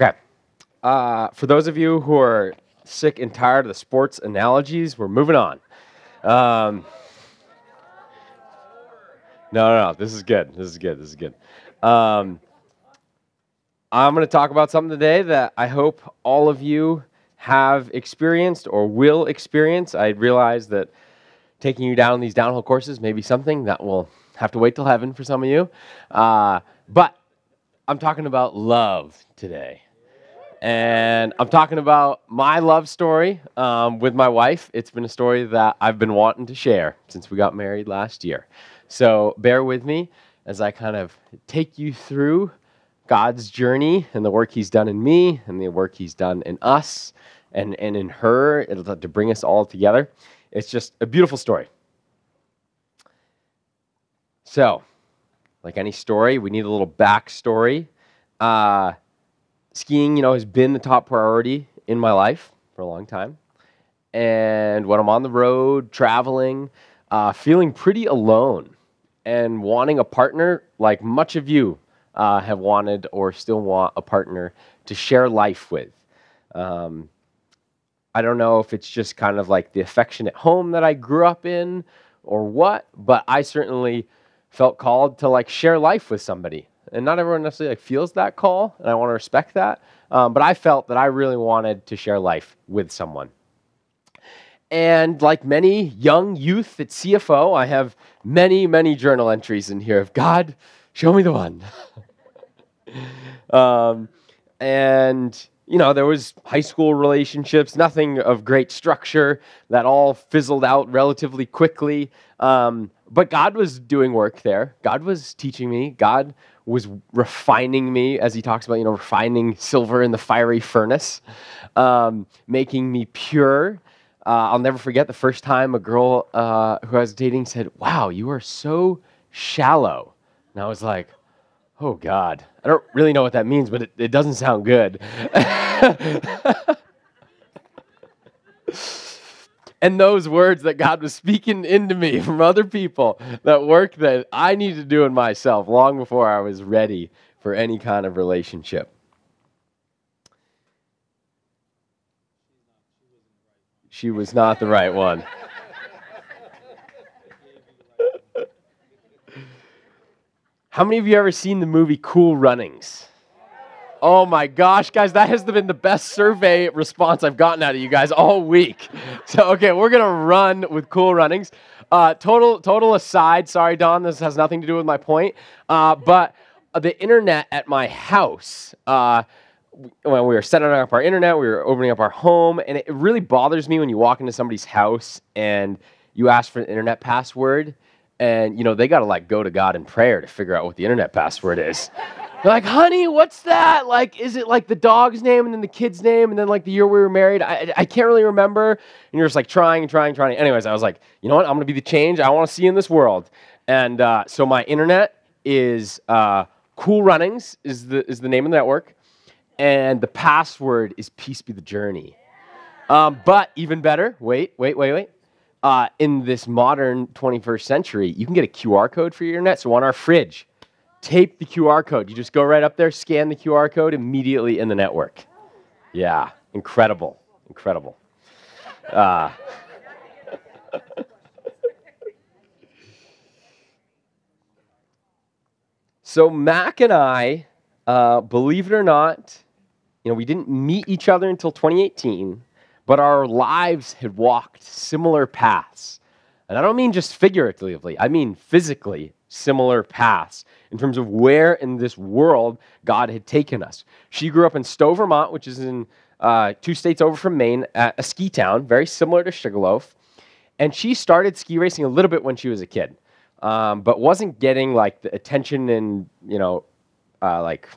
Okay. Uh, for those of you who are sick and tired of the sports analogies, we're moving on. Um, no, no, no. This is good. This is good. This is good. Um, I'm going to talk about something today that I hope all of you have experienced or will experience. I realize that taking you down these downhill courses may be something that will have to wait till heaven for some of you. Uh, but I'm talking about love today. And I'm talking about my love story um, with my wife. It's been a story that I've been wanting to share since we got married last year. So bear with me as I kind of take you through God's journey and the work He's done in me and the work He's done in us and, and in her to bring us all together. It's just a beautiful story. So, like any story, we need a little backstory. Uh, skiing, you know, has been the top priority in my life for a long time. And when I'm on the road, traveling, uh, feeling pretty alone and wanting a partner, like much of you uh, have wanted or still want a partner to share life with. Um, I don't know if it's just kind of like the affectionate home that I grew up in or what, but I certainly felt called to like share life with somebody. And not everyone necessarily like feels that call, and I want to respect that. Um, but I felt that I really wanted to share life with someone. And like many young youth at CFO, I have many, many journal entries in here of God, show me the one. um, and you know, there was high school relationships, nothing of great structure that all fizzled out relatively quickly. Um, but God was doing work there. God was teaching me. God was refining me, as he talks about, you know, refining silver in the fiery furnace, um, making me pure. Uh, I'll never forget the first time a girl uh, who I was dating said, Wow, you are so shallow. And I was like, Oh, God. I don't really know what that means, but it, it doesn't sound good. and those words that God was speaking into me from other people, that work that I need to do in myself long before I was ready for any kind of relationship. She was not the right one. How many of you ever seen the movie Cool Runnings? Oh my gosh, guys, that has been the best survey response I've gotten out of you guys all week. So, okay, we're gonna run with Cool Runnings. Uh, total, total aside, sorry, Don, this has nothing to do with my point. Uh, but the internet at my house, uh, when we were setting up our internet, we were opening up our home, and it really bothers me when you walk into somebody's house and you ask for an internet password and you know they got to like go to god in prayer to figure out what the internet password is they're like honey what's that? Like is it like the dog's name and then the kid's name and then like the year we were married? I, I can't really remember. And you're just like trying and trying and trying. Anyways i was like you know what? I'm gonna be the change i want to see in this world. And uh, so my internet is uh, cool runnings is the is the name of the network. And the password is peace be the journey. Um, but even better wait wait wait wait. Uh, in this modern 21st century, you can get a QR code for your internet. So on our fridge, tape the QR code. You just go right up there, scan the QR code immediately in the network. Yeah, incredible, incredible. Uh, so Mac and I, uh, believe it or not, you know, we didn't meet each other until 2018 but our lives had walked similar paths. And I don't mean just figuratively, I mean physically similar paths in terms of where in this world God had taken us. She grew up in Stowe, Vermont, which is in uh, two states over from Maine, at a ski town, very similar to Sugarloaf. And she started ski racing a little bit when she was a kid, um, but wasn't getting like the attention and, you know, uh, like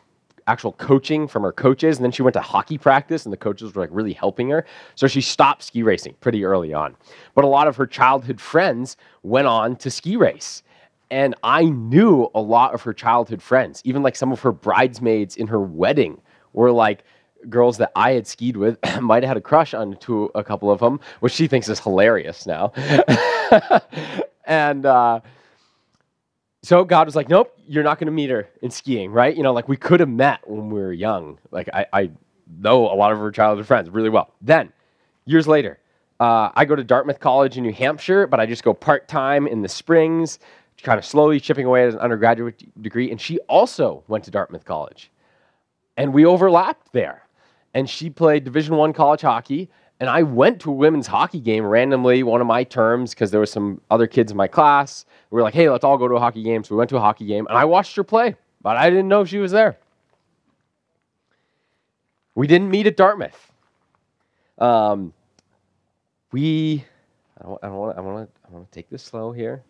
actual coaching from her coaches. And then she went to hockey practice, and the coaches were like really helping her. So she stopped ski racing pretty early on. But a lot of her childhood friends went on to ski race. And I knew a lot of her childhood friends, even like some of her bridesmaids in her wedding were like girls that I had skied with, might have had a crush on to a couple of them, which she thinks is hilarious now. and uh, so God was like, nope, you're not going to meet her in skiing, right? You know, like we could have met when we were young. Like I, I know a lot of her childhood friends really well. Then, years later, uh, I go to Dartmouth College in New Hampshire, but I just go part time in the springs, kind of slowly chipping away at an undergraduate degree. And she also went to Dartmouth College, and we overlapped there. And she played Division One college hockey, and I went to a women's hockey game randomly one of my terms because there was some other kids in my class. We were like, hey, let's all go to a hockey game. So we went to a hockey game and I watched her play, but I didn't know she was there. We didn't meet at Dartmouth. Um, we, I don't, I don't want, I to, I want to take this slow here.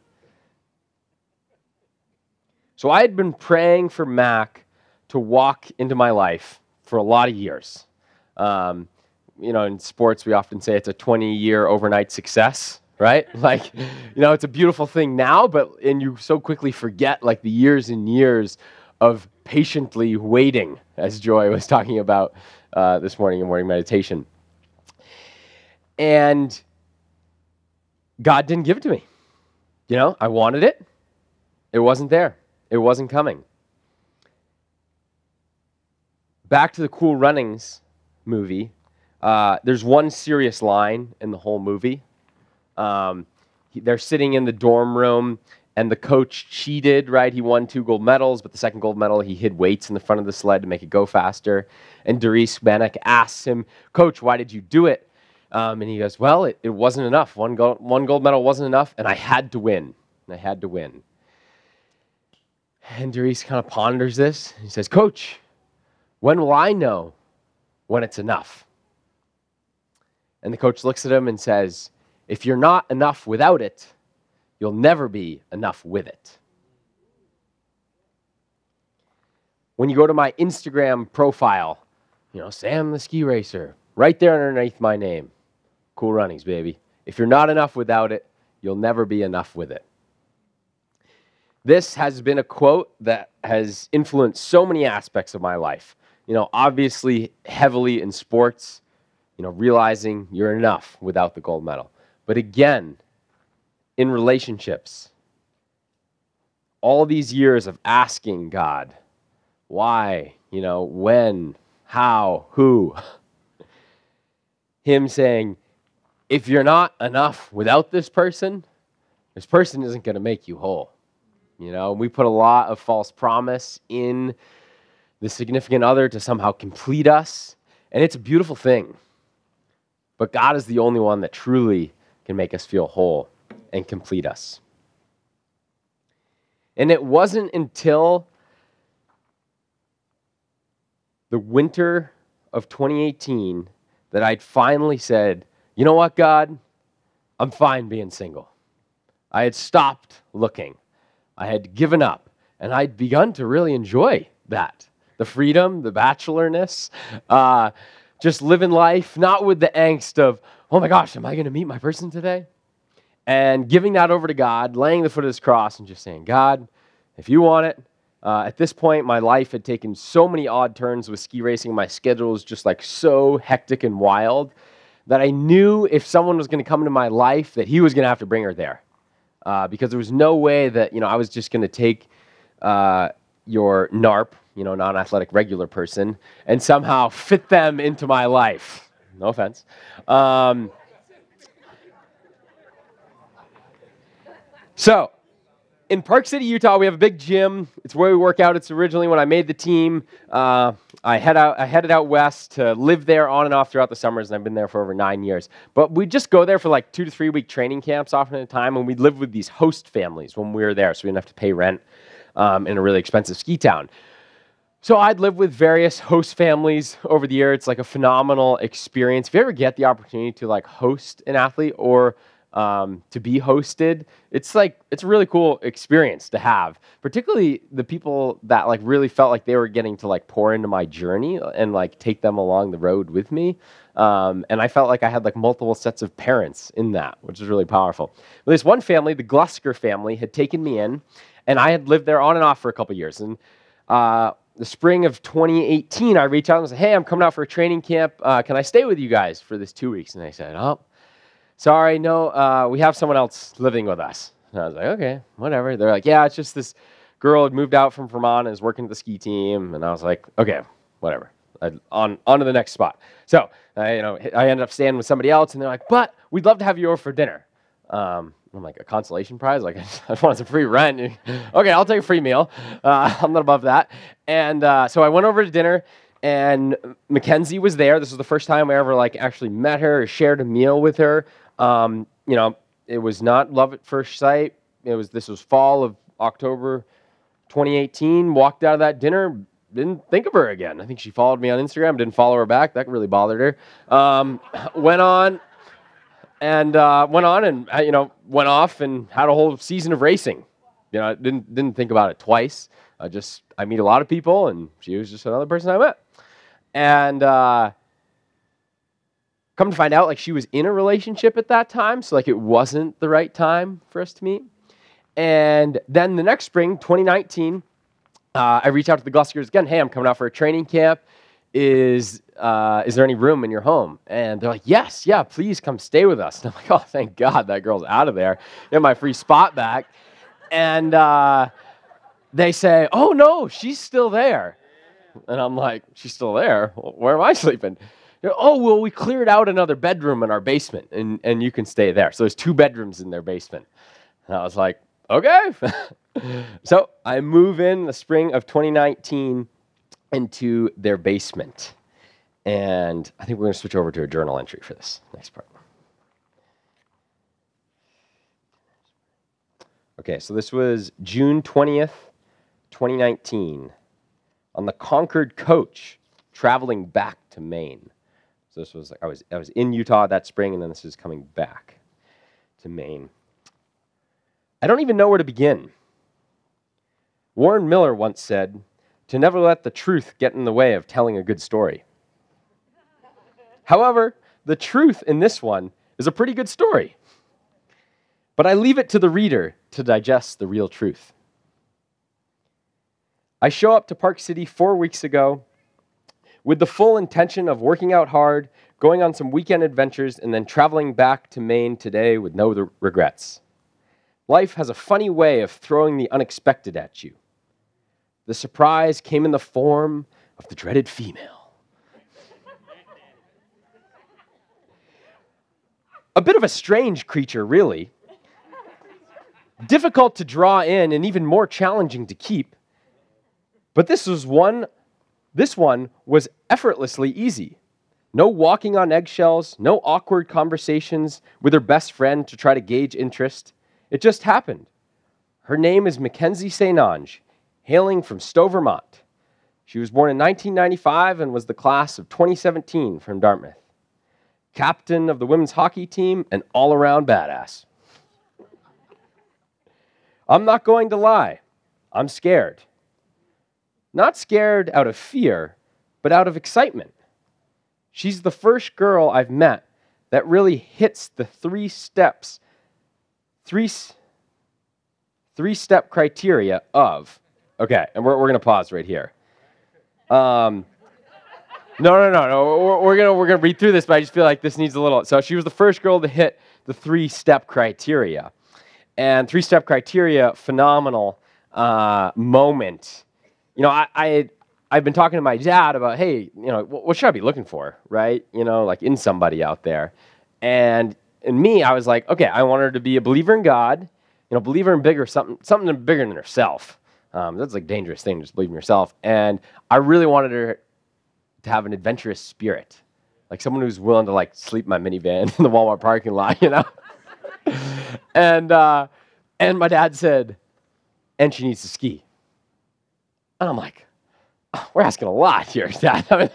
So I had been praying for Mac to walk into my life for a lot of years. Um, you know, in sports, we often say it's a 20 year overnight success, right? Like, you know, it's a beautiful thing now, but, and you so quickly forget like the years and years of patiently waiting, as Joy was talking about uh, this morning in morning meditation. And God didn't give it to me. You know, I wanted it, it wasn't there, it wasn't coming. Back to the Cool Runnings movie, uh, there's one serious line in the whole movie. Um, they're sitting in the dorm room, and the coach cheated, right? He won two gold medals, but the second gold medal, he hid weights in the front of the sled to make it go faster. And Derice Bannock asks him, Coach, why did you do it? Um, and he goes, Well, it, it wasn't enough. One gold, one gold medal wasn't enough, and I had to win. I had to win. And Derice kind of ponders this. He says, Coach, when will I know when it's enough? And the coach looks at him and says, If you're not enough without it, you'll never be enough with it. When you go to my Instagram profile, you know, Sam the ski racer, right there underneath my name. Cool runnings, baby. If you're not enough without it, you'll never be enough with it. This has been a quote that has influenced so many aspects of my life. You know, obviously heavily in sports, you know, realizing you're enough without the gold medal. But again, in relationships, all these years of asking God, why, you know, when, how, who, Him saying, if you're not enough without this person, this person isn't going to make you whole. You know, we put a lot of false promise in the significant other to somehow complete us, and it's a beautiful thing. But God is the only one that truly can make us feel whole and complete us. And it wasn't until the winter of 2018 that I'd finally said, you know what, God? I'm fine being single. I had stopped looking, I had given up, and I'd begun to really enjoy that the freedom, the bachelorness. Uh, just living life, not with the angst of, oh my gosh, am I going to meet my person today? And giving that over to God, laying the foot of his cross, and just saying, God, if you want it, uh, at this point, my life had taken so many odd turns with ski racing. My schedule was just like so hectic and wild that I knew if someone was going to come into my life, that he was going to have to bring her there. Uh, because there was no way that, you know, I was just going to take uh, your NARP, you know, non athletic regular person, and somehow fit them into my life. No offense. Um, so, in Park City, Utah, we have a big gym. It's where we work out. It's originally when I made the team. Uh, I, head out, I headed out west to live there on and off throughout the summers, and I've been there for over nine years. But we just go there for like two to three week training camps often at a time, and we'd live with these host families when we were there, so we didn't have to pay rent um, in a really expensive ski town. So I'd lived with various host families over the year. It's like a phenomenal experience. If you ever get the opportunity to like host an athlete or um, to be hosted, it's like it's a really cool experience to have. Particularly the people that like really felt like they were getting to like pour into my journey and like take them along the road with me. Um, and I felt like I had like multiple sets of parents in that, which is really powerful. But this one family, the Glusker family, had taken me in, and I had lived there on and off for a couple years. And uh, the spring of 2018, I reached out and said, Hey, I'm coming out for a training camp. Uh, can I stay with you guys for this two weeks? And they said, Oh, sorry, no, uh, we have someone else living with us. And I was like, okay, whatever. They're like, yeah, it's just this girl had moved out from Vermont and is working at the ski team. And I was like, okay, whatever. I, on on to the next spot. So I, you know, I ended up staying with somebody else, and they're like, but we'd love to have you over for dinner. Um, I'm like, a consolation prize? Like, I just, I just wanted some free rent. okay, I'll take a free meal. Uh, I'm not above that. And uh, so I went over to dinner, and Mackenzie was there. This was the first time I ever like actually met her or shared a meal with her. Um, you know, it was not love at first sight. It was this was fall of October 2018. Walked out of that dinner, didn't think of her again. I think she followed me on Instagram, didn't follow her back. That really bothered her. Um, went on and uh, went on and uh, you know went off and had a whole season of racing. You know, didn't didn't think about it twice. I just I meet a lot of people, and she was just another person I met. And uh, come to find out, like she was in a relationship at that time, so like it wasn't the right time for us to meet. And then the next spring, 2019, uh, I reach out to the Gluskers again. Hey, I'm coming out for a training camp. Is uh, is there any room in your home? And they're like, yes, yeah, please come stay with us. And I'm like, oh, thank God that girl's out of there. Get my free spot back. And uh, they say, oh no, she's still there. And I'm like, she's still there. Where am I sleeping? Oh well, we cleared out another bedroom in our basement, and and you can stay there. So there's two bedrooms in their basement. And I was like, okay. so I move in the spring of 2019 into their basement. And I think we're going to switch over to a journal entry for this next part. Okay, so this was June 20th, 2019, on the Concord coach traveling back to Maine. So this was like I was I was in Utah that spring, and then this is coming back to Maine. I don't even know where to begin. Warren Miller once said, to never let the truth get in the way of telling a good story. However, the truth in this one is a pretty good story. But I leave it to the reader to digest the real truth. I show up to Park City four weeks ago with the full intention of working out hard, going on some weekend adventures, and then traveling back to Maine today with no regrets. Life has a funny way of throwing the unexpected at you. The surprise came in the form of the dreaded female. a bit of a strange creature, really. Difficult to draw in and even more challenging to keep. But this was one this one was effortlessly easy. No walking on eggshells, no awkward conversations with her best friend to try to gauge interest. It just happened. Her name is Mackenzie St. Ange, hailing from Stowe, Vermont. She was born in 1995 and was the class of 2017 from Dartmouth. Captain of the women's hockey team and all around badass. I'm not going to lie, I'm scared. Not scared out of fear, but out of excitement. She's the first girl I've met that really hits the three steps three, three step criteria of, okay, and we're, we're going to pause right here. Um, no, no, no, no. We're, we're, gonna we're gonna read through this, but I just feel like this needs a little. So she was the first girl to hit the three step criteria, and three step criteria, phenomenal uh, moment. You know, I, I I've been talking to my dad about, hey, you know, what, what should I be looking for, right? You know, like in somebody out there, and in me, I was like, okay, I want her to be a believer in God, you know, believer in bigger something, something bigger than herself. Um, that's like a dangerous thing, just believe in yourself. And I really wanted her to have an adventurous spirit, like someone who's willing to like sleep my minivan in the Walmart parking lot, you know. and uh, and my dad said, and she needs to ski. And I'm like, oh, we're asking a lot here, Dad.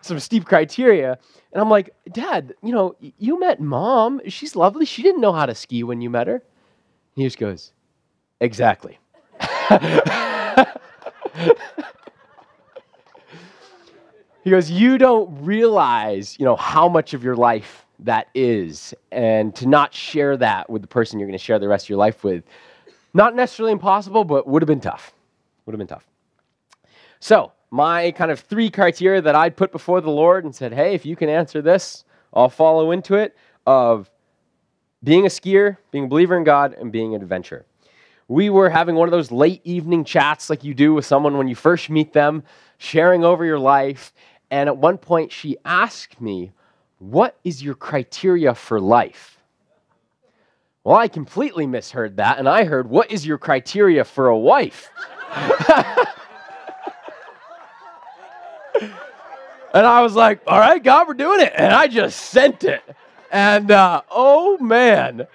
Some steep criteria. And I'm like, Dad, you know, you met mom. She's lovely. She didn't know how to ski when you met her. And he just goes, Exactly. he goes, You don't realize, you know, how much of your life that is. And to not share that with the person you're going to share the rest of your life with, not necessarily impossible, but would have been tough. Would have been tough. So, my kind of three criteria that I'd put before the Lord and said, hey, if you can answer this, I'll follow into it of being a skier, being a believer in God, and being an adventurer. We were having one of those late evening chats like you do with someone when you first meet them, sharing over your life. And at one point, she asked me, What is your criteria for life? Well, I completely misheard that, and I heard, What is your criteria for a wife? and I was like, All right, God, we're doing it. And I just sent it. And uh, oh man.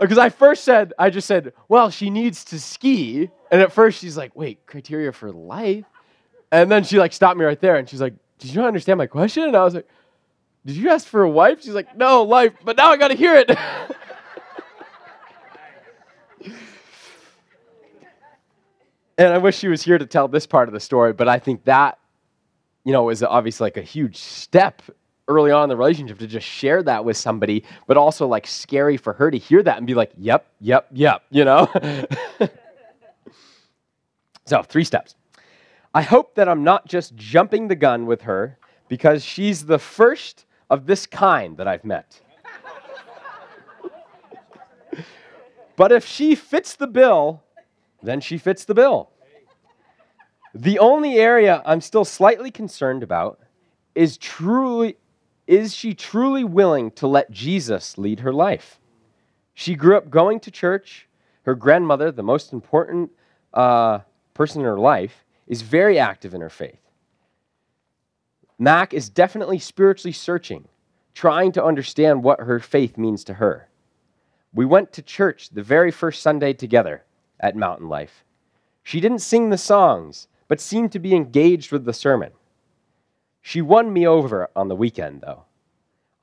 Because I first said, I just said, well, she needs to ski. And at first she's like, wait, criteria for life? And then she like stopped me right there and she's like, did you not understand my question? And I was like, did you ask for a wife? She's like, no, life, but now I got to hear it. and I wish she was here to tell this part of the story, but I think that, you know, is obviously like a huge step early on in the relationship to just share that with somebody, but also like scary for her to hear that and be like, yep, yep, yep, you know? so, three steps. I hope that I'm not just jumping the gun with her because she's the first of this kind that I've met. but if she fits the bill, then she fits the bill. The only area I'm still slightly concerned about is truly is she truly willing to let Jesus lead her life? She grew up going to church. Her grandmother, the most important uh, person in her life, is very active in her faith. Mac is definitely spiritually searching, trying to understand what her faith means to her. We went to church the very first Sunday together at Mountain Life. She didn't sing the songs, but seemed to be engaged with the sermon. She won me over on the weekend, though.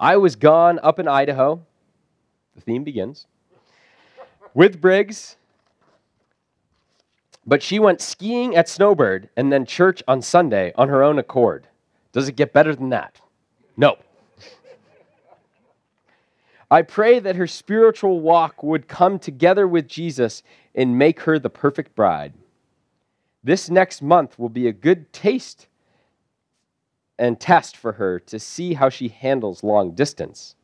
I was gone up in Idaho. The theme begins with Briggs, but she went skiing at Snowbird and then church on Sunday on her own accord. Does it get better than that? No. I pray that her spiritual walk would come together with Jesus and make her the perfect bride. This next month will be a good taste and test for her to see how she handles long distance.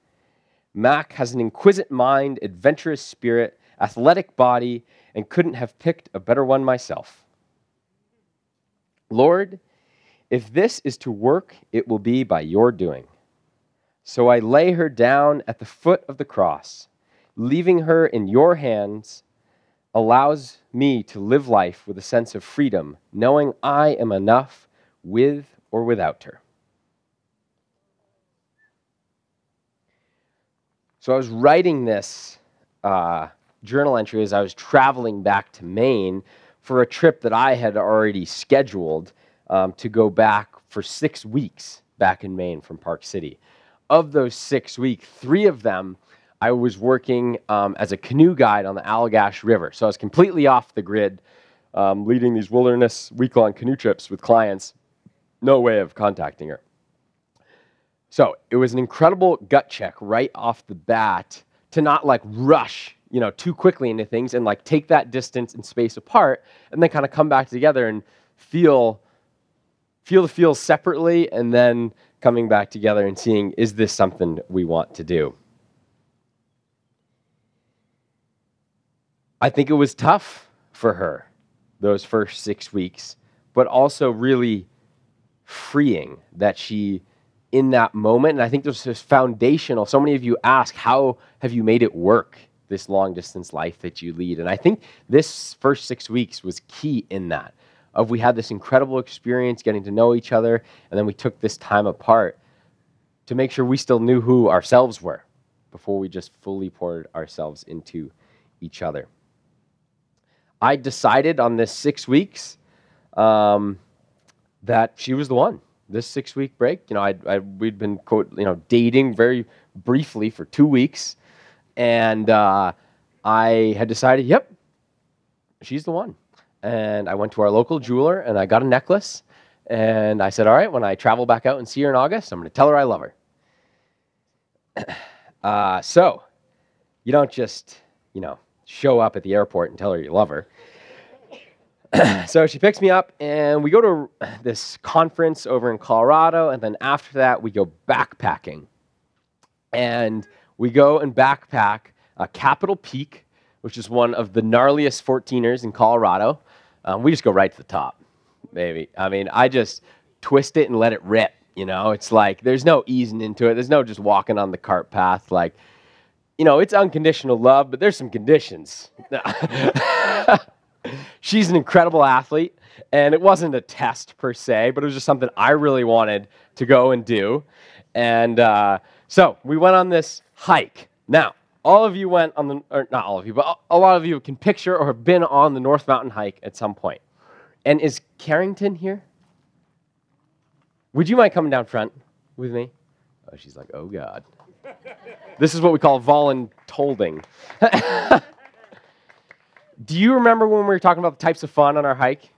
Mac has an inquisitive mind, adventurous spirit, athletic body, and couldn't have picked a better one myself. Lord, if this is to work, it will be by your doing. So I lay her down at the foot of the cross. Leaving her in your hands allows me to live life with a sense of freedom, knowing I am enough with or without her. So I was writing this uh, journal entry as I was traveling back to Maine for a trip that I had already scheduled um, to go back for six weeks back in Maine from Park City. Of those six weeks, three of them I was working um, as a canoe guide on the Allagash River. So I was completely off the grid, um, leading these wilderness week long canoe trips with clients. No way of contacting her. So it was an incredible gut check right off the bat to not like rush, you know, too quickly into things and like take that distance and space apart and then kind of come back together and feel feel the feels separately and then coming back together and seeing is this something we want to do. I think it was tough for her those first 6 weeks, but also really freeing that she in that moment. And I think this is foundational. So many of you ask, how have you made it work, this long distance life that you lead? And I think this first six weeks was key in that. Of we had this incredible experience getting to know each other, and then we took this time apart to make sure we still knew who ourselves were before we just fully poured ourselves into each other. I decided on this six weeks um, that she was the one this six week break. You know, I, I we'd been quote, you know dating very briefly for two weeks, and uh, I had decided, yep, she's the one. And I went to our local jeweler and I got a necklace. And I said, all right, when I travel back out and see her in August, I'm going to tell her I love her. Uh, so, you don't just, you know, show up at the airport and tell her you love her. so she picks me up and we go to this conference over in Colorado. And then after that, we go backpacking. And we go and backpack uh, Capitol Peak, which is one of the gnarliest 14ers in Colorado. Um, we just go right to the top, baby. I mean, I just twist it and let it rip. You know, it's like there's no easing into it. There's no just walking on the cart path. Like, you know, it's unconditional love, but there's some conditions. She's an incredible athlete, and it wasn't a test per se, but it was just something I really wanted to go and do. And uh, so we went on this hike. Now, all of you went on the, or not all of you, but a lot of you can picture or have been on the North Mountain hike at some point. And is Carrington here? Would you mind coming down front with me? Oh, she's like, oh God. This is what we call voluntolding. Do you remember when we were talking about the types of fun on our hike?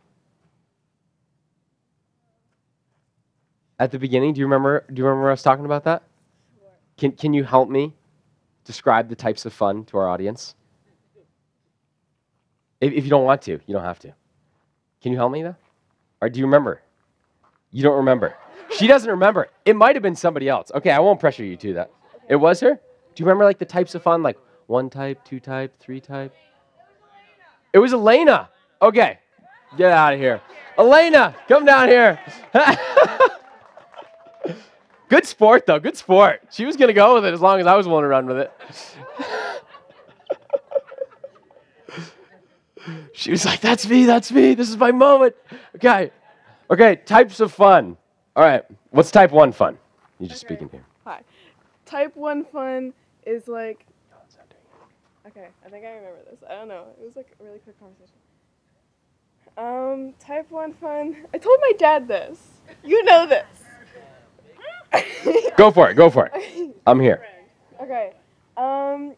At the beginning, do you remember? Do you remember us talking about that? Can Can you help me describe the types of fun to our audience? If, if you don't want to, you don't have to. Can you help me though? Or do you remember? You don't remember. She doesn't remember. It might have been somebody else. Okay, I won't pressure you to that. It was her? Do you remember like the types of fun, like one type, two type, three type? It was Elena. Okay, get out of here. Elena, come down here. Good sport, though. Good sport. She was going to go with it as long as I was willing to run with it. she was like, That's me, that's me. This is my moment. Okay. Okay, types of fun. All right. What's type one fun? You just Okay. speaking here. Hi. Type 1 fun is like. Okay, I think I remember this. I don't know. It was like a really quick conversation. Um, type 1 fun. I told my dad this. You know this. Go for it. Go for it. I'm here. Okay. Um.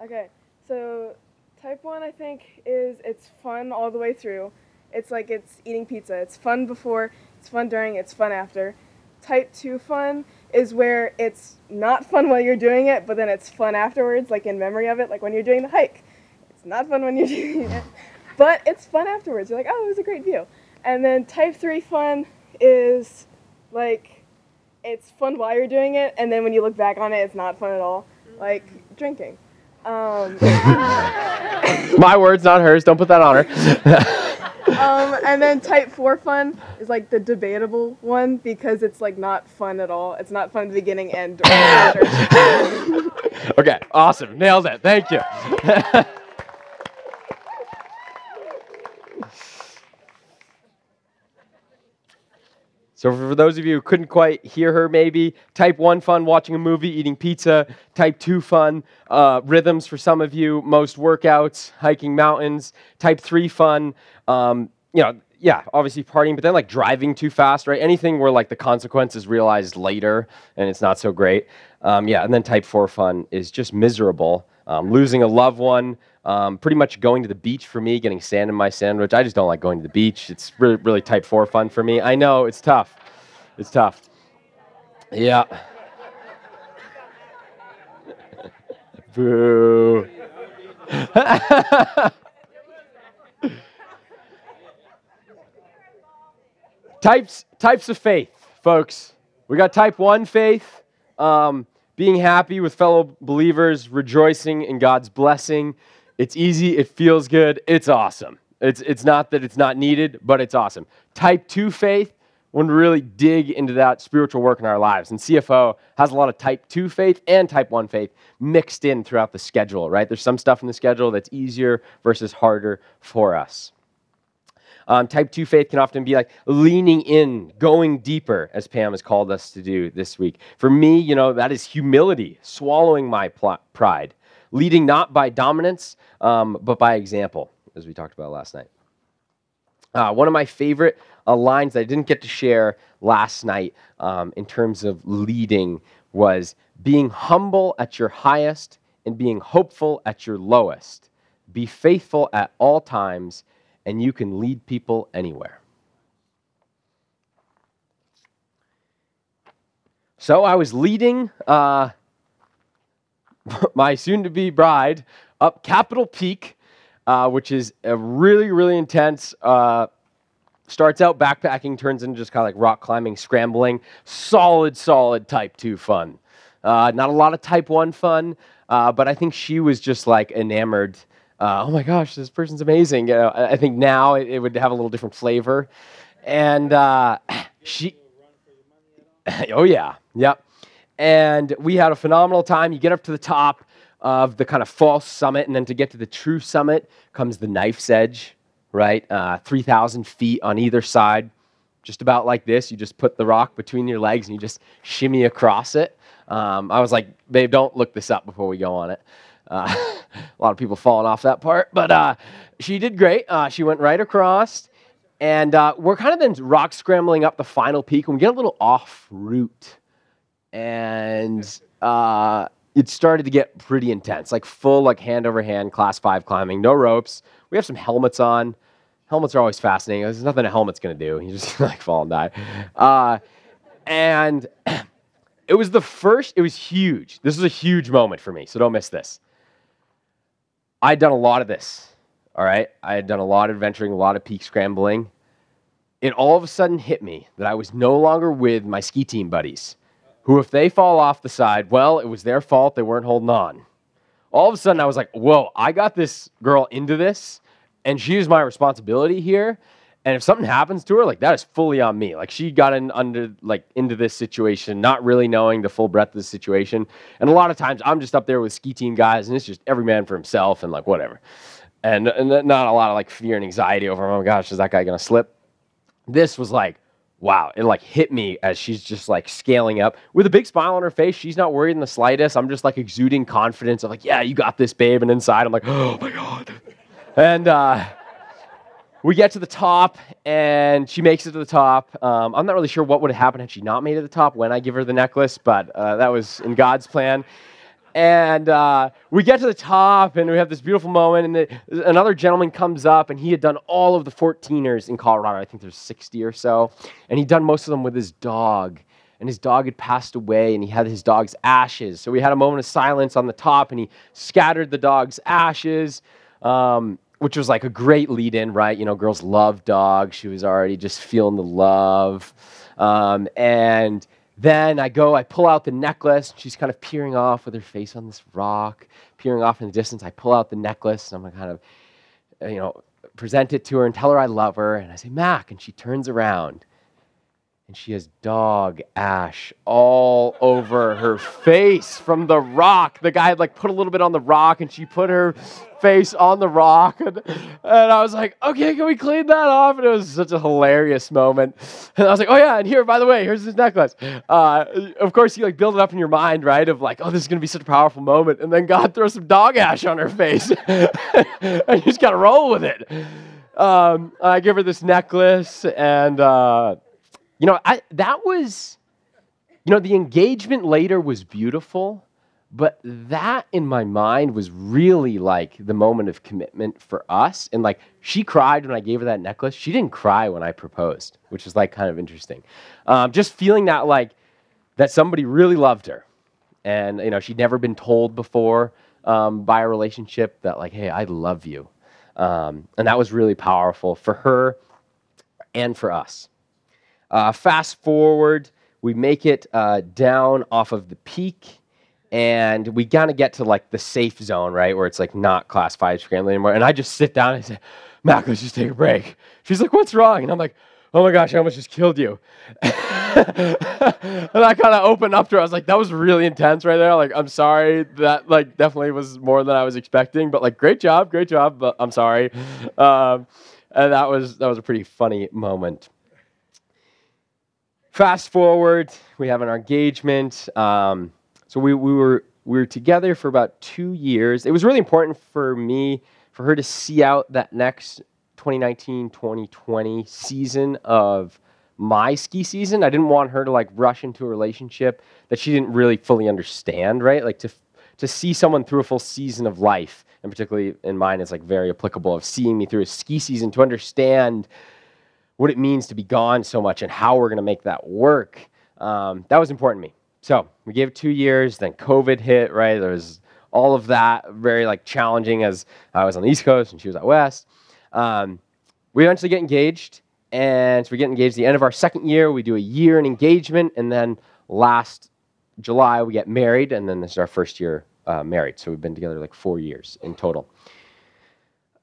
Okay. So, type one, I think, is it's fun all the way through. It's like it's eating pizza. It's fun before, it's fun during, it's fun after. Type two fun is where it's not fun while you're doing it, but then it's fun afterwards, like in memory of it, like when you're doing the hike. It's not fun when you're doing it, but it's fun afterwards. You're like, oh, it was a great view. And then type three fun is like it's fun while you're doing it, and then when you look back on it, it's not fun at all. Like drinking. Um, My words, not hers. Don't put that on her. um, and then type four fun is like the debatable one because it's like not fun at all. It's not fun the beginning and okay, awesome. Nailed it. Thank you. so, for those of you who couldn't quite hear her, maybe type one fun, watching a movie, eating pizza. Type two fun, uh, rhythms for some of you, most workouts, hiking mountains. Type three fun, um, you know, yeah, obviously partying, but then like driving too fast, right? Anything where like the consequences realized later and it's not so great. Um, yeah, and then type four fun is just miserable. Um, losing a loved one, um, pretty much going to the beach for me, getting sand in my sandwich. I just don't like going to the beach. It's really, really type four fun for me. I know it's tough. It's tough. Yeah. Boo. types types of faith, folks. We got type one faith, um, being happy with fellow believers, rejoicing in God's blessing. It's easy. It feels good. It's awesome. It's it's not that it's not needed, but it's awesome. Type two faith. When we really dig into that spiritual work in our lives. And CFO has a lot of type 2 faith and type 1 faith mixed in throughout the schedule, right? There's some stuff in the schedule that's easier versus harder for us. Um, type 2 faith can often be like leaning in, going deeper, as Pam has called us to do this week. For me, you know, that is humility, swallowing my pl- pride, leading not by dominance, um, but by example, as we talked about last night. Uh, one of my favorite uh, lines that I didn't get to share last night um, in terms of leading was being humble at your highest and being hopeful at your lowest. Be faithful at all times, and you can lead people anywhere. So I was leading uh, my soon to be bride up Capitol Peak, uh, which is a really, really intense. Uh, starts out backpacking, turns into just kind of like rock climbing, scrambling, solid, solid type two fun. Uh, not a lot of type one fun, uh, but I think she was just like enamored. Uh, oh my gosh, this person's amazing. You know, I think now it, it would have a little different flavor. And uh, she, oh yeah, yep. And we had a phenomenal time. You get up to the top of the kind of false summit, and then to get to the true summit comes the knife's edge, right? Uh, 3,000 feet on either side, just about like this. You just put the rock between your legs and you just shimmy across it. Um, I was like, babe, don't look this up before we go on it. Uh, a lot of people falling off that part, but uh, she did great. Uh, she went right across, and uh, we're kind of then rock scrambling up the final peak, and we get a little off route and uh, it started to get pretty intense, like full, like hand over hand, class five climbing, no ropes. We have some helmets on. Helmets are always fascinating. There's nothing a helmet's gonna do. You just like fall and die. Uh, and it was the first. It was huge. This was a huge moment for me. So don't miss this. I'd done a lot of this. All right, I had done a lot of adventuring, a lot of peak scrambling. It all of a sudden hit me that I was no longer with my ski team buddies who, if they fall off the side, well, it was their fault. They weren't holding on. All of a sudden, I was like, whoa, I got this girl into this, and she is my responsibility here. And if something happens to her, like that is fully on me. Like she got in under like into this situation, not really knowing the full breadth of the situation. And a lot of times I'm just up there with ski team guys, and it's just every man for himself and like whatever. And, and not a lot of like fear and anxiety over, oh my gosh, is that guy gonna slip? This was like, wow, it like hit me as she's just like scaling up with a big smile on her face. She's not worried in the slightest. I'm just like exuding confidence of like, yeah, you got this, babe. And inside, I'm like, oh my God. And uh, we get to the top, and she makes it to the top. Um, I'm not really sure what would have happened had she not made it to the top when I give her the necklace, but uh, that was in God's plan. And uh, we get to the top, and we have this beautiful moment. And the, another gentleman comes up, and he had done all of the 14ers in Colorado. I think there's 60 or so. And he'd done most of them with his dog. And his dog had passed away, and he had his dog's ashes. So we had a moment of silence on the top, and he scattered the dog's ashes, um, which was like a great lead in, right? You know, girls love dogs. She was already just feeling the love. Um, and then I go, I pull out the necklace. She's kind of peering off with her face on this rock, peering off in the distance. I pull out the necklace and I'm kind of, you know, present it to her and tell her I love her. And I say, Mac. And she turns around and she has dog ash all over her face from the rock. The guy had like put a little bit on the rock and she put her face on the rock. And, and I was like, okay, can we clean that off? And it was such a hilarious moment. And I was like, oh yeah, and here, by the way, here's this necklace. Uh, of course, you like build it up in your mind, right? Of like, oh, this is going to be such a powerful moment. And then God throws some dog ash on her face. and you just got to roll with it. Um, I give her this necklace and, uh, you know, I, that was, you know, the engagement later was beautiful, but that in my mind was really like the moment of commitment for us. And like, she cried when I gave her that necklace. She didn't cry when I proposed, which is like kind of interesting. Um, just feeling that like, that somebody really loved her. And, you know, she'd never been told before um, by a relationship that, like, hey, I love you. Um, and that was really powerful for her and for us. Uh, fast forward, we make it uh, down off of the peak, and we kind of get to like the safe zone, right, where it's like not class five scrambling anymore. And I just sit down and say, Mac, let's just take a break. She's like, what's wrong? And I'm like, oh my gosh, I almost just killed you. and I kind of opened up to her. I was like, that was really intense right there. Like, I'm sorry. That like definitely was more than I was expecting. But like, great job, great job. But I'm sorry. Um, and that was that was a pretty funny moment. Fast forward, we have an engagement. Um, so we, we were we were together for about two years. It was really important for me for her to see out that next 2019-2020 season of my ski season. I didn't want her to like rush into a relationship that she didn't really fully understand, right? Like to to see someone through a full season of life, and particularly in mine, it's like very applicable of seeing me through a ski season to understand what it means to be gone so much and how we're going to make that work. Um, that was important to me. So we gave two years, then COVID hit, right? There was all of that very like challenging as I was on the East Coast and she was out West. Um, we eventually get engaged, and so we get engaged the end of our second year. We do a year in engagement, and then last July, we get married, and then this is our first year uh, married. So we've been together like four years in total.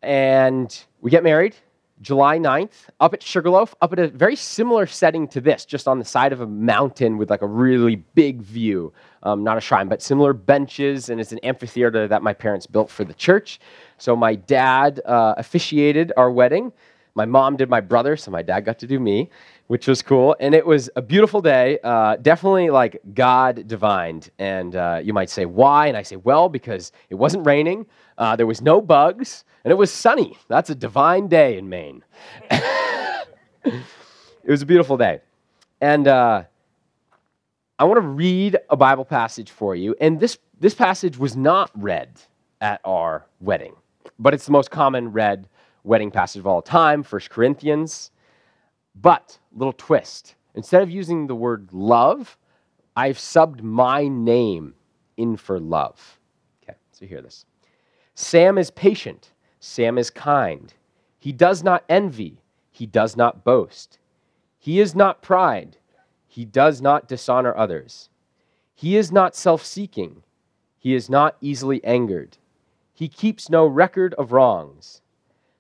And we get married July 9th up at Sugarloaf, up at a very similar setting to this, just on the side of a mountain with like a really big view. Um, not a shrine, but similar benches, and it's an amphitheater that my parents built for the church. So my dad uh, officiated our wedding. My mom did my brother, so my dad got to do me, which was cool. And it was a beautiful day, uh, definitely like God divined. And uh, you might say, why? And I say, well, because it wasn't raining, uh, there was no bugs, and it was sunny. That's a divine day in Maine. it was a beautiful day. And uh, I want to read a Bible passage for you. And this, this passage was not read at our wedding, but it's the most common read wedding passage of all time, 1 Corinthians. But, little twist, instead of using the word love, I've subbed my name in for love. Okay, so hear this. Sam is patient. Sam is kind. He does not envy. He does not boast. He is not pride. He does not dishonor others. He is not self seeking. He is not easily angered. He keeps no record of wrongs.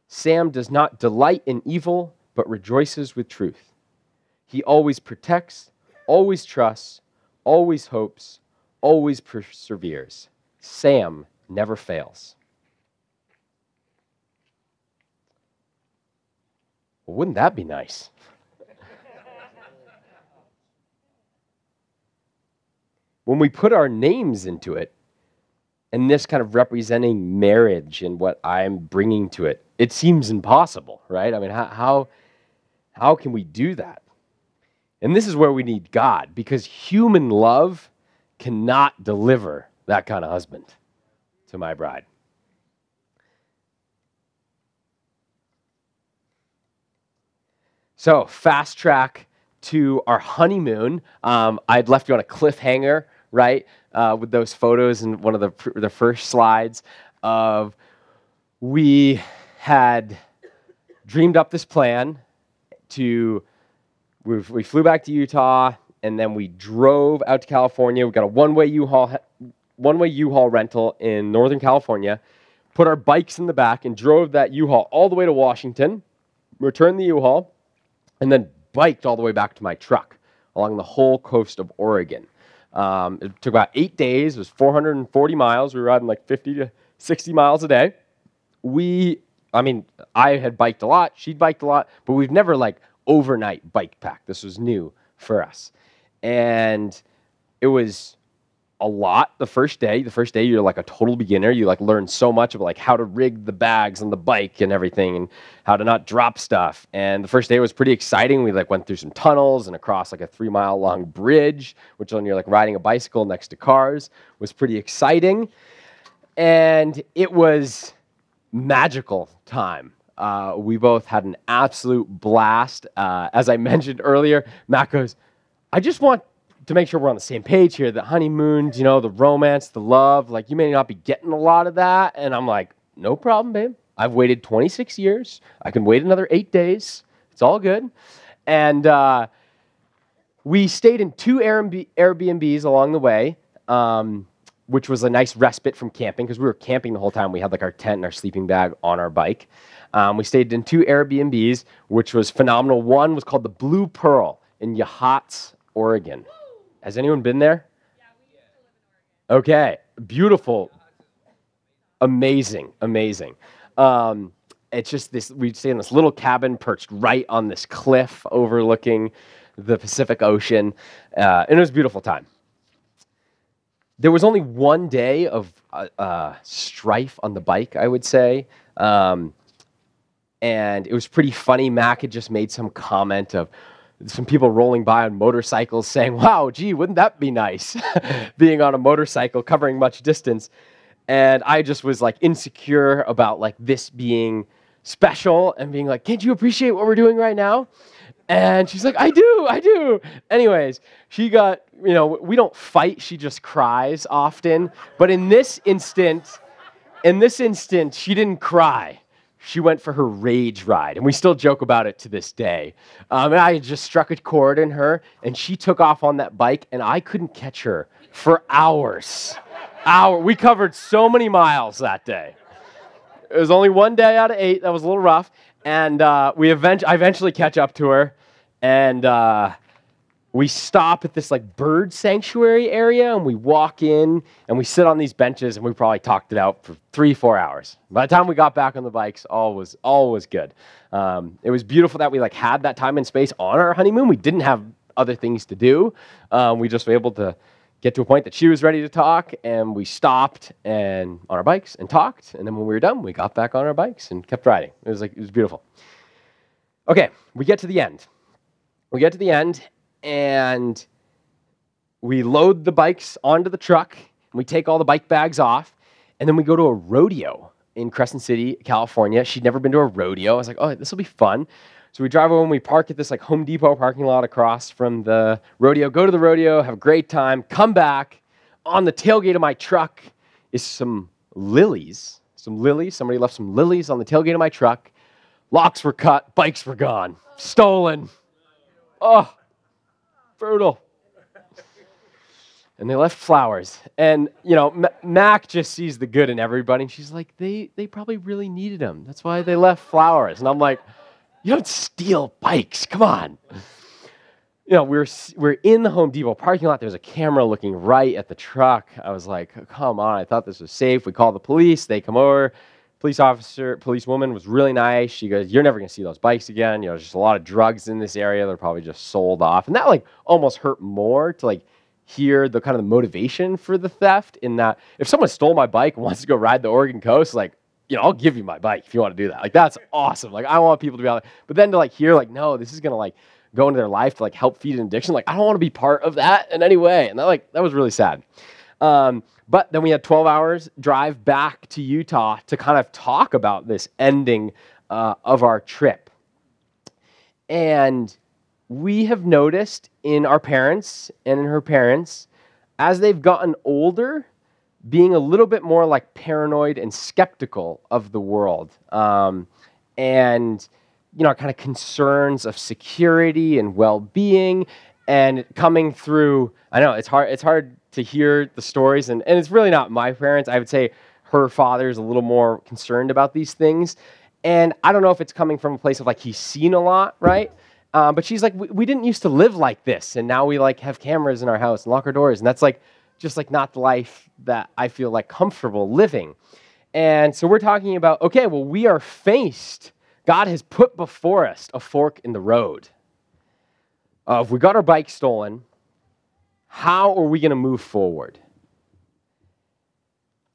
Sam does not delight in evil, but rejoices with truth. He always protects, always trusts, always hopes, always perseveres. Sam never fails. Well, wouldn't that be nice? when we put our names into it, and this kind of representing marriage and what I'm bringing to it, it seems impossible, right? I mean, how, how, how can we do that? And this is where we need God because human love cannot deliver that kind of husband to my bride. So, fast track to our honeymoon. Um, I'd left you on a cliffhanger, right, uh, with those photos and one of the, the first slides of we had dreamed up this plan to, we, we flew back to Utah and then we drove out to California. We got a one-way U-Haul, one-way U-Haul rental in Northern California, put our bikes in the back and drove that U-Haul all the way to Washington, returned the U-Haul, and then biked all the way back to my truck along the whole coast of Oregon. Um, it took about eight days. It was 440 miles. We were riding like 50 to 60 miles a day. We, I mean, I had biked a lot. She'd biked a lot, but we've never like overnight bike packed. This was new for us, and it was a lot the first day. The first day you're like a total beginner. You like learn so much of like how to rig the bags on the bike and everything and how to not drop stuff. And the first day was pretty exciting. We like went through some tunnels and across like a three mile long bridge, which when you're like riding a bicycle next to cars was pretty exciting. And it was magical time. Uh, we both had an absolute blast. Uh, as I mentioned earlier, Mac goes, I just want to make sure we're on the same page here, the honeymoons, you know, the romance, the love, like you may not be getting a lot of that. And I'm like, no problem, babe. I've waited 26 years. I can wait another eight days. It's all good. And uh, we stayed in two Airbnb- Airbnbs along the way, um, which was a nice respite from camping because we were camping the whole time. We had like our tent and our sleeping bag on our bike. Um, we stayed in two Airbnbs, which was phenomenal. One was called the Blue Pearl in Yachats, Oregon. Has anyone been there? Okay, beautiful, amazing, amazing. Um, it's just this. We stay in this little cabin perched right on this cliff overlooking the Pacific Ocean, uh, and it was a beautiful time. There was only one day of uh, uh, strife on the bike, I would say. Um, and it was pretty funny. Mac had just made some comment of, some people rolling by on motorcycles saying, wow, gee, wouldn't that be nice? Being on a motorcycle covering much distance. And I just was like insecure about like this being special and being like, can't you appreciate what we're doing right now? And she's like, I do, I do. Anyways, she got, you know, we don't fight, she just cries often. But in this instant, in this instant, she didn't cry. She went for her rage ride, and we still joke about it to this day. Um, and I just struck a chord in her, and she took off on that bike, and I couldn't catch her for hours. Hour. We covered so many miles that day. It was only one day out of eight. That was a little rough, and uh, we event- I eventually catch up to her, and uh, we stop at this like bird sanctuary area and we walk in and we sit on these benches and we probably talked it out for three four hours. By the time we got back on the bikes all was all was good. Um, it was beautiful that we like had that time and space on our honeymoon. We didn't have other things to do. Um, we just were able to get to a point that she was ready to talk and we stopped and on our bikes and talked and then when we were done we got back on our bikes and kept riding. It was like it was beautiful. Okay we get to the end. We get to the end and we load the bikes onto the truck and we take all the bike bags off and then we go to a rodeo in crescent city california. She'd never been to a rodeo. I was like oh this will be fun. So we drive over and we park at this like home depot parking lot across from the rodeo. Go to the rodeo have a great time come back. On the tailgate of my truck is some lilies some lilies. Somebody left some lilies on the tailgate of my truck. Locks were cut bikes were gone stolen. Oh brutal. And they left flowers. And, you know, M- Mac just sees the good in everybody. And she's like, they, they probably really needed them. That's why they left flowers. And I'm like, you don't steal bikes. Come on. You know, we're, we're in the Home Depot parking lot. There's a camera looking right at the truck. I was like, come on. I thought this was safe. We call the police. They come over police officer, police woman was really nice. She goes, "You're never gonna see those bikes again. You know, there's just a lot of drugs in this area. They're probably just sold off." And that like almost hurt more to like hear the kind of the motivation for the theft. In that, if someone stole my bike and wants to go ride the Oregon coast, like you know, I'll give you my bike if you want to do that. Like that's awesome. Like I want people to be like, but then to like hear like, no, this is gonna like go into their life to like help feed an addiction. Like I don't want to be part of that in any way. And that like that was really sad. Um, but then we had 12 hours drive back to Utah to kind of talk about this ending uh, of our trip. And we have noticed in our parents and in her parents, as they've gotten older, being a little bit more like paranoid and skeptical of the world. Um, and, you know, kind of concerns of security and well being and coming through. I know it's hard, it's hard to hear the stories, and, and it's really not my parents. I would say her father is a little more concerned about these things. And I don't know if it's coming from a place of like he's seen a lot, right? Um, but she's like, we, we didn't used to live like this, and now we like have cameras in our house and lock our doors, and that's like just like not the life that I feel like comfortable living. And so we're talking about, okay, well, we are faced. God has put before us a fork in the road. Uh, if we got our bike stolen, how are we going to move forward?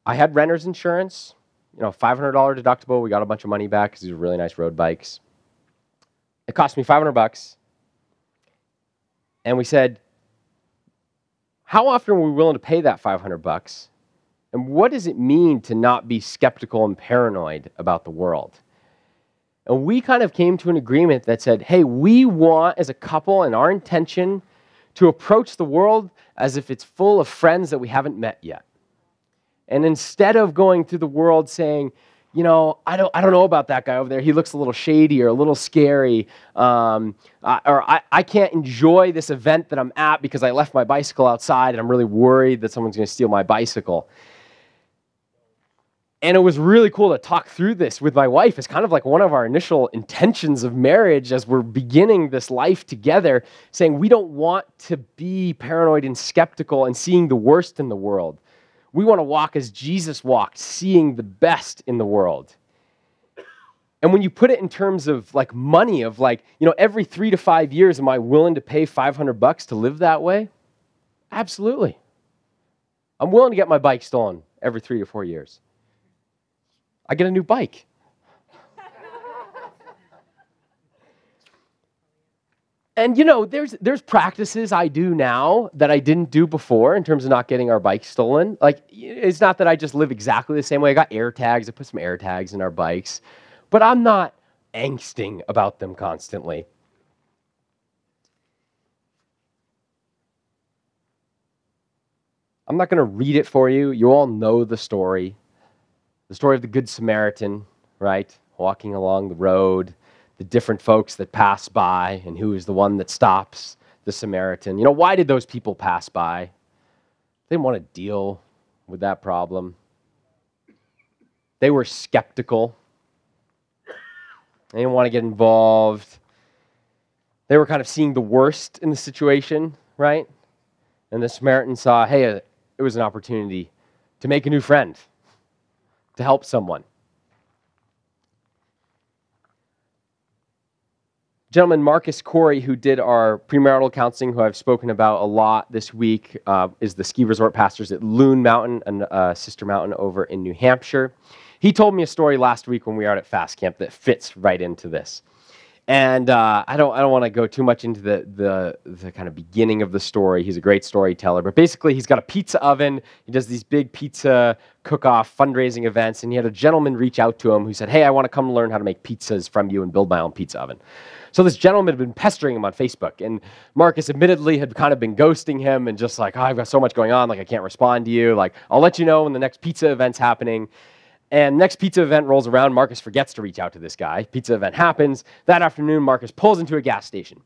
I had renter's insurance, you know, $500 deductible. We got a bunch of money back because these were really nice road bikes. It cost me 500 bucks. And we said, how often are we willing to pay that 500 bucks? And what does it mean to not be skeptical and paranoid about the world? And we kind of came to an agreement that said, hey, we want as a couple and our intention to approach the world as if it's full of friends that we haven't met yet. And instead of going through the world saying, you know, I don't, I don't know about that guy over there. He looks a little shady or a little scary. Um, or I, I can't enjoy this event that I'm at because I left my bicycle outside and I'm really worried that someone's going to steal my bicycle. And it was really cool to talk through this with my wife. It's kind of like one of our initial intentions of marriage as we're beginning this life together, saying we don't want to be paranoid and skeptical and seeing the worst in the world. We want to walk as Jesus walked, seeing the best in the world. And when you put it in terms of like money, of like, you know, every three to five years, am I willing to pay 500 bucks to live that way? Absolutely. I'm willing to get my bike stolen every three to four years. I get a new bike. and you know, there's there's practices I do now that I didn't do before in terms of not getting our bikes stolen. Like it's not that I just live exactly the same way. I got air tags. I put some air tags in our bikes, but I'm not angsting about them constantly. I'm not going to read it for you. You all know the story the story of the Good Samaritan, right? walking along the road, the different folks that pass by, and who is the one that stops the Samaritan. You know, why did those people pass by? They didn't want to deal with that problem. They were skeptical. They didn't want to get involved. They were kind of seeing the worst in the situation, right? And the Samaritan saw, hey, uh, it was an opportunity to make a new friend, to help someone. Gentleman Marcus Corey, who did our premarital counseling, who I've spoken about a lot this week, uh, is the ski resort pastors at Loon Mountain, a uh, sister mountain over in New Hampshire. He told me a story last week when we were out at Fast Camp that fits right into this. And uh, I don't, I don't want to go too much into the, the, the kind of beginning of the story. He's a great storyteller. But basically, he's got a pizza oven. He does these big pizza cook off fundraising events. And he had a gentleman reach out to him who said, Hey, I want to come learn how to make pizzas from you and build my own pizza oven. So this gentleman had been pestering him on Facebook. And Marcus admittedly had kind of been ghosting him and just like, oh, I've got so much going on. Like, I can't respond to you. Like, I'll let you know when the next pizza event's happening. And next pizza event rolls around, Marcus forgets to reach out to this guy. Pizza event happens. That afternoon, Marcus pulls into a gas station.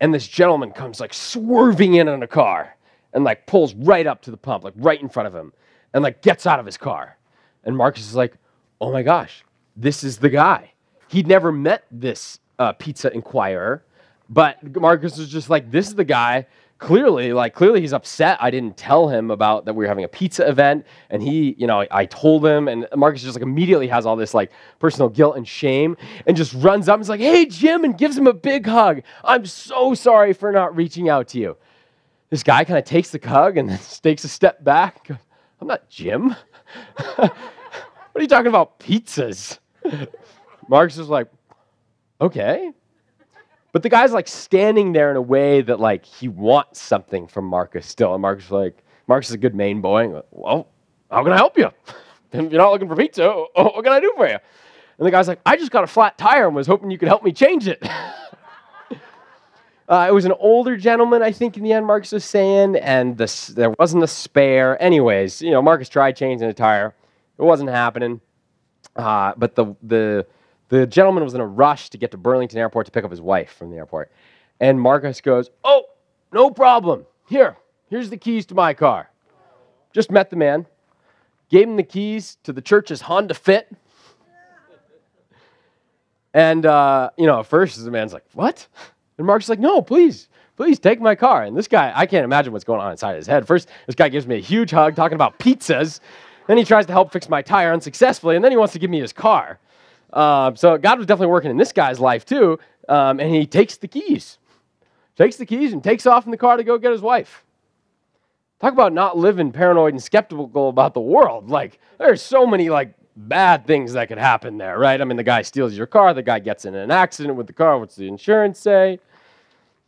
And this gentleman comes like swerving in on a car and like pulls right up to the pump, like right in front of him, and like gets out of his car. And Marcus is like, oh my gosh, this is the guy. He'd never met this uh, pizza inquirer, but Marcus was just like, this is the guy clearly like clearly he's upset. I didn't tell him about that we were having a pizza event. And he you know i told him and marcus just like immediately has all this like personal guilt and shame and just runs up and is like hey jim and gives him a big hug. I'm so sorry for not reaching out to you. This guy kind of takes the hug and then takes a step back. I'm not jim. What are you talking about pizzas? Marcus is like okay but the guy's like standing there in a way that like he wants something from Marcus still. And Marcus is like, Marcus is a good Maine boy. Like, well, how can I help you? if you're not looking for pizza, what can I do for you? And the guy's like, I just got a flat tire and was hoping you could help me change it. uh, it was an older gentleman, I think, in the end, Marcus was saying, and the, there wasn't a spare. Anyways, you know, Marcus tried changing the tire. It wasn't happening. Uh, but the, the, the gentleman was in a rush to get to Burlington Airport to pick up his wife from the airport. And Marcus goes, Oh, no problem. Here, here's the keys to my car. Just met the man, gave him the keys to the church's Honda Fit. And, uh, you know, at first the man's like, What? And Marcus is like, No, please, please take my car. And this guy, I can't imagine what's going on inside his head. First, this guy gives me a huge hug talking about pizzas. Then he tries to help fix my tire unsuccessfully. And then he wants to give me his car. Uh, so God was definitely working in this guy's life too. Um, and he takes the keys, takes the keys and takes off in the car to go get his wife. Talk about not living paranoid and skeptical about the world. Like, there's so many like bad things that could happen there, right? I mean, the guy steals your car, the guy gets in an accident with the car. What's the insurance say?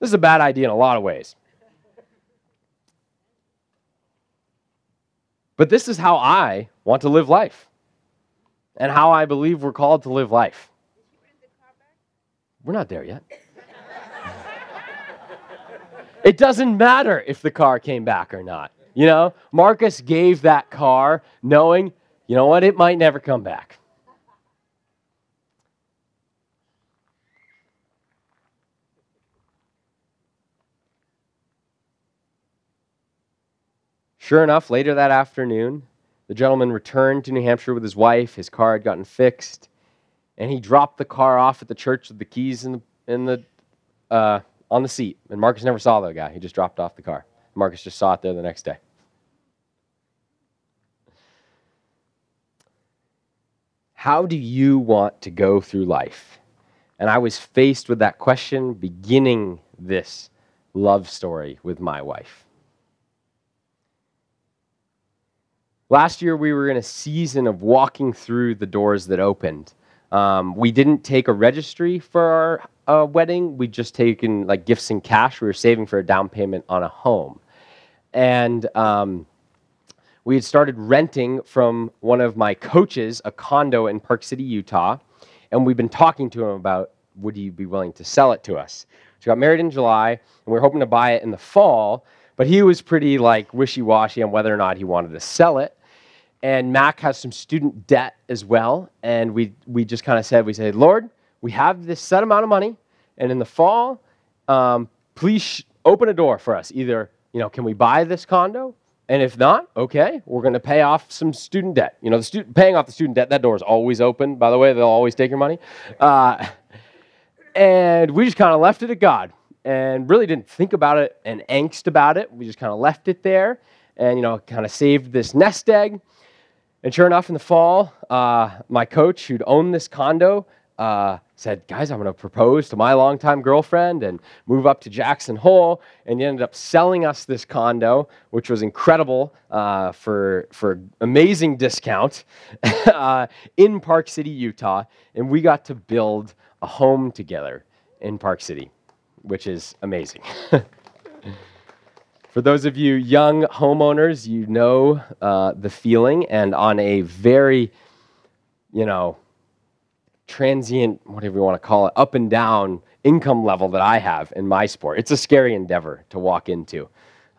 This is a bad idea in a lot of ways. But this is how I want to live life and how I believe we're called to live life. We're not there yet. it doesn't matter if the car came back or not. You know, Marcus gave that car knowing, you know what, it might never come back. Sure enough, later that afternoon, the gentleman returned to New Hampshire with his wife. His car had gotten fixed, and he dropped the car off at the church with the keys in the, in the, uh, on the seat. And Marcus never saw the guy. He just dropped off the car. Marcus just saw it there the next day. How do you want to go through life? And I was faced with that question beginning this love story with my wife. Last year, we were in a season of walking through the doors that opened. Um, we didn't take a registry for our uh, wedding. We just taken like gifts and cash. We were saving for a down payment on a home, and um, we had started renting from one of my coaches a condo in Park City, Utah, and we've been talking to him about would he be willing to sell it to us. So we got married in July, and we were hoping to buy it in the fall, but he was pretty like wishy-washy on whether or not he wanted to sell it. And Mac has some student debt as well. And we, we just kind of said, we said, Lord, we have this set amount of money, and in the fall, um, please sh- open a door for us. Either, you know, can we buy this condo? And if not, okay, we're going to pay off some student debt. You know, the student paying off the student debt, that door is always open. By the way, they'll always take your money. Uh, and we just kind of left it at God and really didn't think about it and angst about it. We just kind of left it there and, you know, kind of saved this nest egg. And sure enough, in the fall, uh, my coach, who'd owned this condo, uh, said, Guys, I'm going to propose to my longtime girlfriend and move up to Jackson Hole. And he ended up selling us this condo, which was incredible uh, for, for amazing discount uh, in Park City, Utah. And we got to build a home together in Park City, which is amazing. For those of you young homeowners, you know uh, the feeling, and on a very, you know, transient, whatever you want to call it, up and down income level that I have in my sport, it's a scary endeavor to walk into.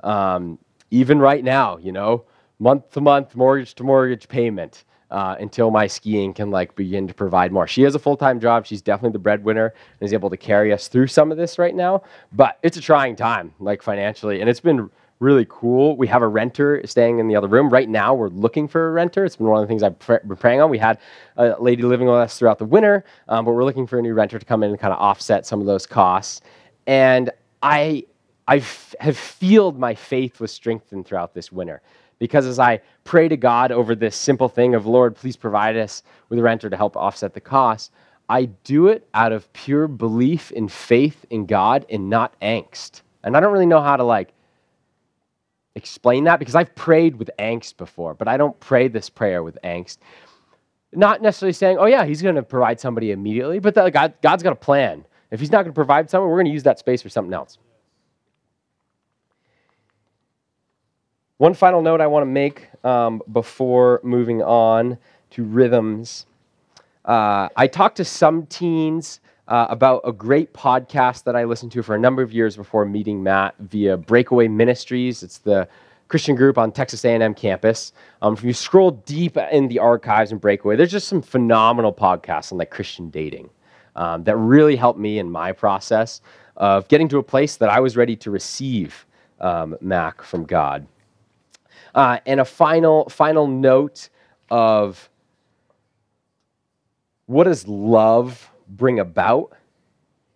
Um, even right now, you know, month to month, mortgage to mortgage payment uh, until my skiing can like begin to provide more. She has a full time job. She's definitely the breadwinner and is able to carry us through some of this right now. But it's a trying time, like financially, and it's been really cool. We have a renter staying in the other room right now. We're looking for a renter. It's been one of the things I've pr- been praying on. We had a lady living with us throughout the winter, um, but we're looking for a new renter to come in and kind of offset some of those costs. And I I have feel my faith was strengthened throughout this winter because as I pray to God over this simple thing of, Lord, please provide us with a renter to help offset the cost, I do it out of pure belief in faith in God and not angst. And I don't really know how to like explain that because I've prayed with angst before, but I don't pray this prayer with angst. Not necessarily saying, oh, yeah, he's going to provide somebody immediately, but God, God's got a plan. If he's not going to provide someone, we're going to use that space for something else. One final note I want to make um, before moving on to rhythms. Uh, I talked to some teens uh, about a great podcast that I listened to for a number of years before meeting Mac via Breakaway Ministries. It's the Christian group on Texas A&M campus. Um, if you scroll deep in the archives and Breakaway, there's just some phenomenal podcasts on like Christian dating um, that really helped me in my process of getting to a place that I was ready to receive um, Mac from God. Uh, and a final, final note of what does love bring about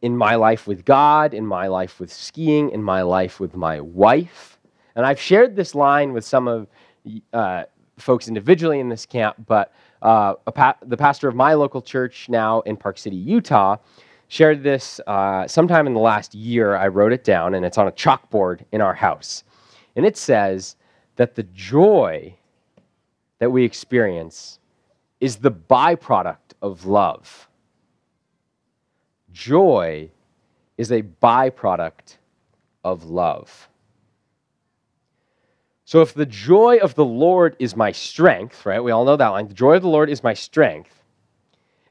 in my life with God, in my life with skiing, in my life with my wife. And I've shared this line with some of uh, folks individually in this camp, but uh, pa- the pastor of my local church now in Park City, Utah, shared this uh, sometime in the last year. I wrote it down, and it's on a chalkboard in our house. And it says, that the joy that we experience is the byproduct of love. Joy is a byproduct of love. So, if the joy of the Lord is my strength, right? We all know that line. The joy of the Lord is my strength.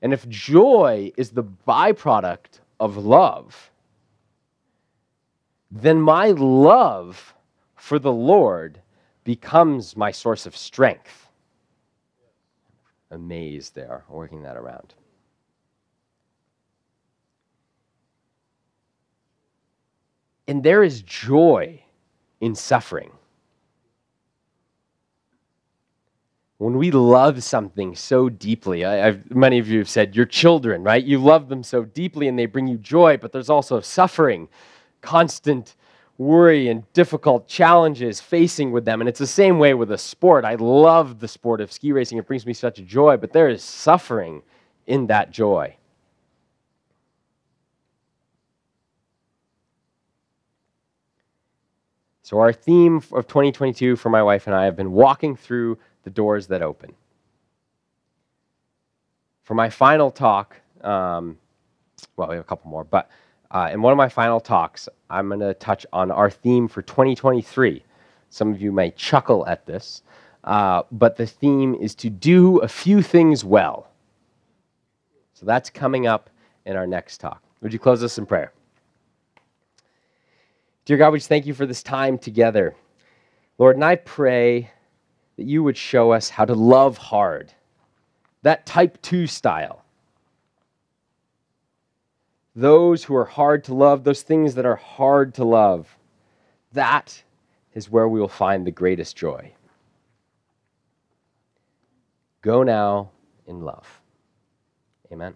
And if joy is the byproduct of love, then my love for the Lord becomes my source of strength. Amazed there, working that around. And there is joy in suffering. When we love something so deeply, I, I've, many of you have said your children, right? You love them so deeply and they bring you joy, but there's also suffering, constant worry and difficult challenges facing with them. And it's the same way with a sport. I love the sport of ski racing, it brings me such joy, but there is suffering in that joy. So, our theme of 2022 for my wife and I have been walking through the doors that open. For my final talk, um, well, we have a couple more, but uh, in one of my final talks, I'm going to touch on our theme for 2023. Some of you may chuckle at this, uh, but the theme is to do a few things well. So that's coming up in our next talk. Would you close us in prayer? Dear God, we just thank you for this time together. Lord, and I pray that you would show us how to love hard, that type 2 style. Those who are hard to love, those things that are hard to love, that is where we will find the greatest joy. Go now in love. Amen.